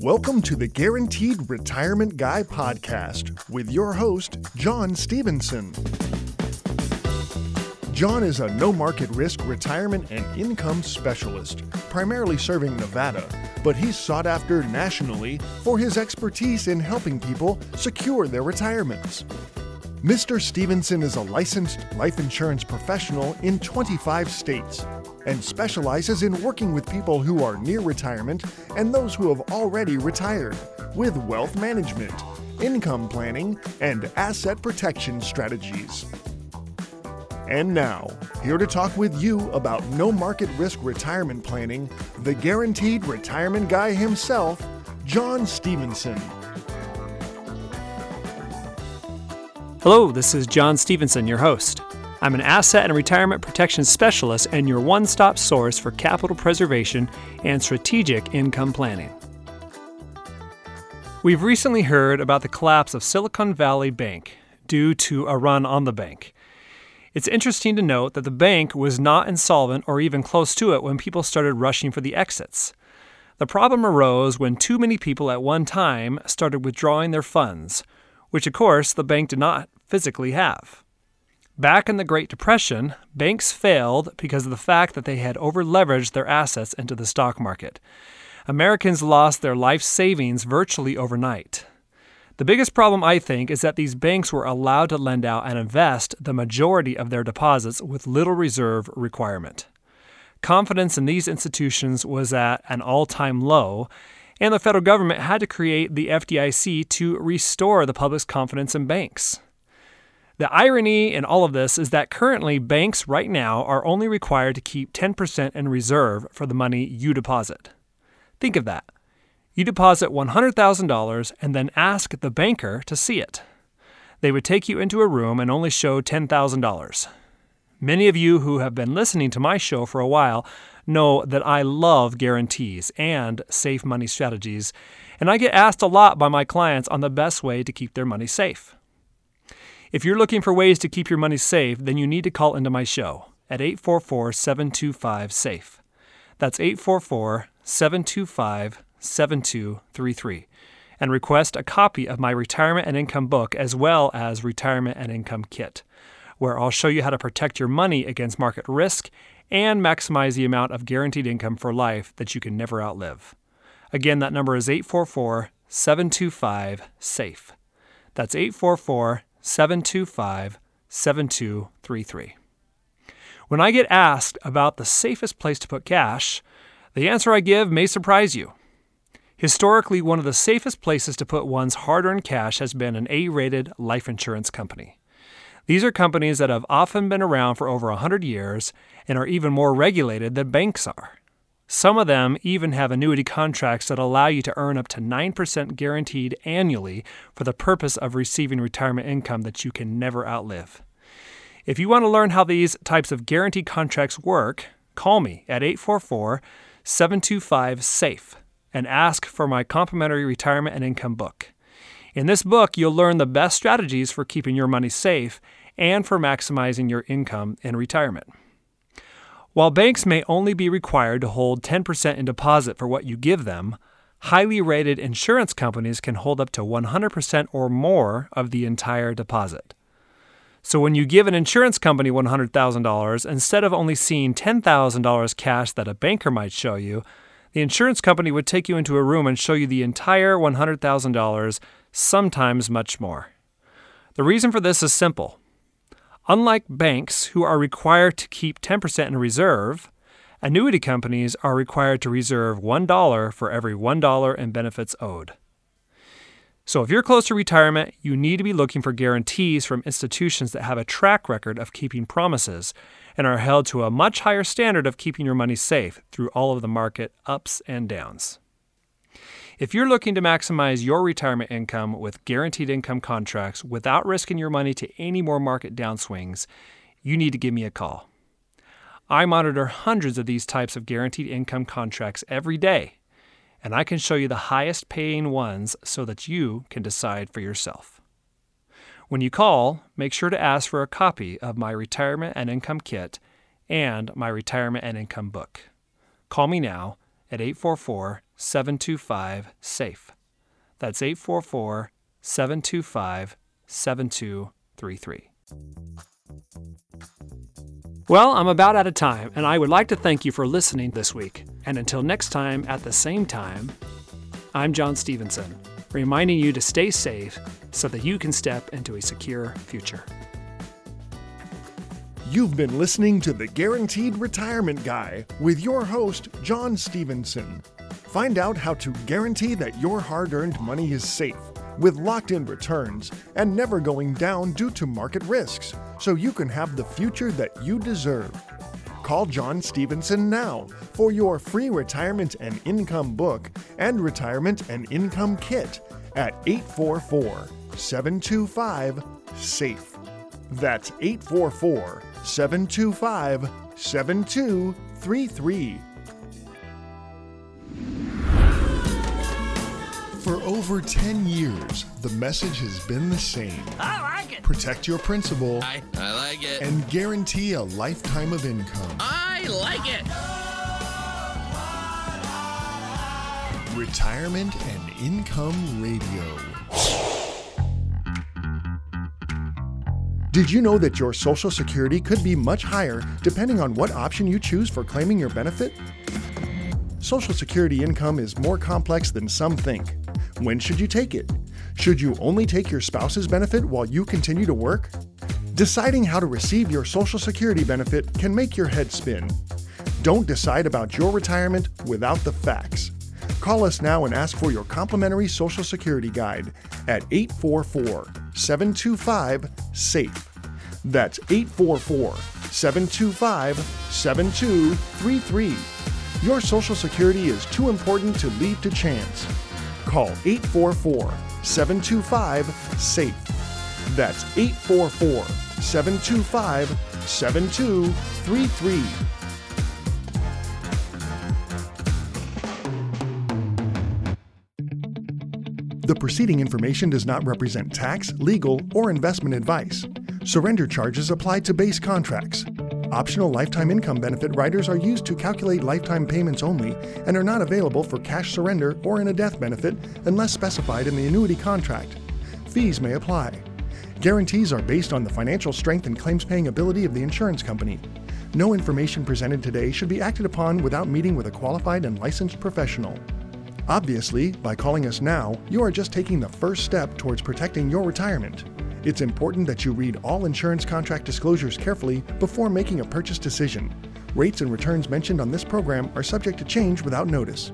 Welcome to the Guaranteed Retirement Guy podcast with your host, John Stevenson. John is a no market risk retirement and income specialist, primarily serving Nevada, but he's sought after nationally for his expertise in helping people secure their retirements. Mr. Stevenson is a licensed life insurance professional in 25 states and specializes in working with people who are near retirement and those who have already retired with wealth management, income planning, and asset protection strategies. And now, here to talk with you about no market risk retirement planning, the guaranteed retirement guy himself, John Stevenson. Hello, this is John Stevenson, your host. I'm an asset and retirement protection specialist and your one stop source for capital preservation and strategic income planning. We've recently heard about the collapse of Silicon Valley Bank due to a run on the bank. It's interesting to note that the bank was not insolvent or even close to it when people started rushing for the exits. The problem arose when too many people at one time started withdrawing their funds, which of course the bank did not physically have. Back in the Great Depression, banks failed because of the fact that they had overleveraged their assets into the stock market. Americans lost their life savings virtually overnight. The biggest problem, I think, is that these banks were allowed to lend out and invest the majority of their deposits with little reserve requirement. Confidence in these institutions was at an all time low, and the federal government had to create the FDIC to restore the public's confidence in banks. The irony in all of this is that currently banks right now are only required to keep 10% in reserve for the money you deposit. Think of that. You deposit $100,000 and then ask the banker to see it. They would take you into a room and only show $10,000. Many of you who have been listening to my show for a while know that I love guarantees and safe money strategies, and I get asked a lot by my clients on the best way to keep their money safe. If you're looking for ways to keep your money safe, then you need to call into my show at 844 725 SAFE. That's 844 725 7233 and request a copy of my retirement and income book as well as retirement and income kit, where I'll show you how to protect your money against market risk and maximize the amount of guaranteed income for life that you can never outlive. Again, that number is 844 725 SAFE. That's 844 725 7233. When I get asked about the safest place to put cash, the answer I give may surprise you. Historically, one of the safest places to put one's hard earned cash has been an A rated life insurance company. These are companies that have often been around for over 100 years and are even more regulated than banks are. Some of them even have annuity contracts that allow you to earn up to 9% guaranteed annually for the purpose of receiving retirement income that you can never outlive. If you want to learn how these types of guaranteed contracts work, call me at 844 725 SAFE and ask for my complimentary retirement and income book. In this book, you'll learn the best strategies for keeping your money safe and for maximizing your income in retirement. While banks may only be required to hold 10% in deposit for what you give them, highly rated insurance companies can hold up to 100% or more of the entire deposit. So when you give an insurance company $100,000, instead of only seeing $10,000 cash that a banker might show you, the insurance company would take you into a room and show you the entire $100,000, sometimes much more. The reason for this is simple. Unlike banks, who are required to keep 10% in reserve, annuity companies are required to reserve $1 for every $1 in benefits owed. So, if you're close to retirement, you need to be looking for guarantees from institutions that have a track record of keeping promises and are held to a much higher standard of keeping your money safe through all of the market ups and downs. If you're looking to maximize your retirement income with guaranteed income contracts without risking your money to any more market downswings, you need to give me a call. I monitor hundreds of these types of guaranteed income contracts every day and I can show you the highest paying ones so that you can decide for yourself. When you call, make sure to ask for a copy of my retirement and income kit and my retirement and income book. Call me now at 844 725 SAFE. That's 844 725 7233. Well, I'm about out of time, and I would like to thank you for listening this week. And until next time at the same time, I'm John Stevenson, reminding you to stay safe so that you can step into a secure future. You've been listening to the Guaranteed Retirement Guy with your host, John Stevenson. Find out how to guarantee that your hard earned money is safe with locked in returns and never going down due to market risks so you can have the future that you deserve. Call John Stevenson now for your free retirement and income book and retirement and income kit at 844 725 SAFE. That's 844 725 7233. For over 10 years, the message has been the same. I like it. Protect your principal I, I like it. and guarantee a lifetime of income. I like it. Retirement and Income Radio. Did you know that your Social Security could be much higher depending on what option you choose for claiming your benefit? Social Security income is more complex than some think. When should you take it? Should you only take your spouse's benefit while you continue to work? Deciding how to receive your Social Security benefit can make your head spin. Don't decide about your retirement without the facts. Call us now and ask for your complimentary Social Security guide at 844 725 SAFE. That's 844 725 7233. Your Social Security is too important to leave to chance. Call 844 725 SAFE. That's 844 725 7233. The preceding information does not represent tax, legal, or investment advice. Surrender charges apply to base contracts. Optional lifetime income benefit riders are used to calculate lifetime payments only and are not available for cash surrender or in a death benefit unless specified in the annuity contract. Fees may apply. Guarantees are based on the financial strength and claims paying ability of the insurance company. No information presented today should be acted upon without meeting with a qualified and licensed professional. Obviously, by calling us now, you are just taking the first step towards protecting your retirement. It's important that you read all insurance contract disclosures carefully before making a purchase decision. Rates and returns mentioned on this program are subject to change without notice.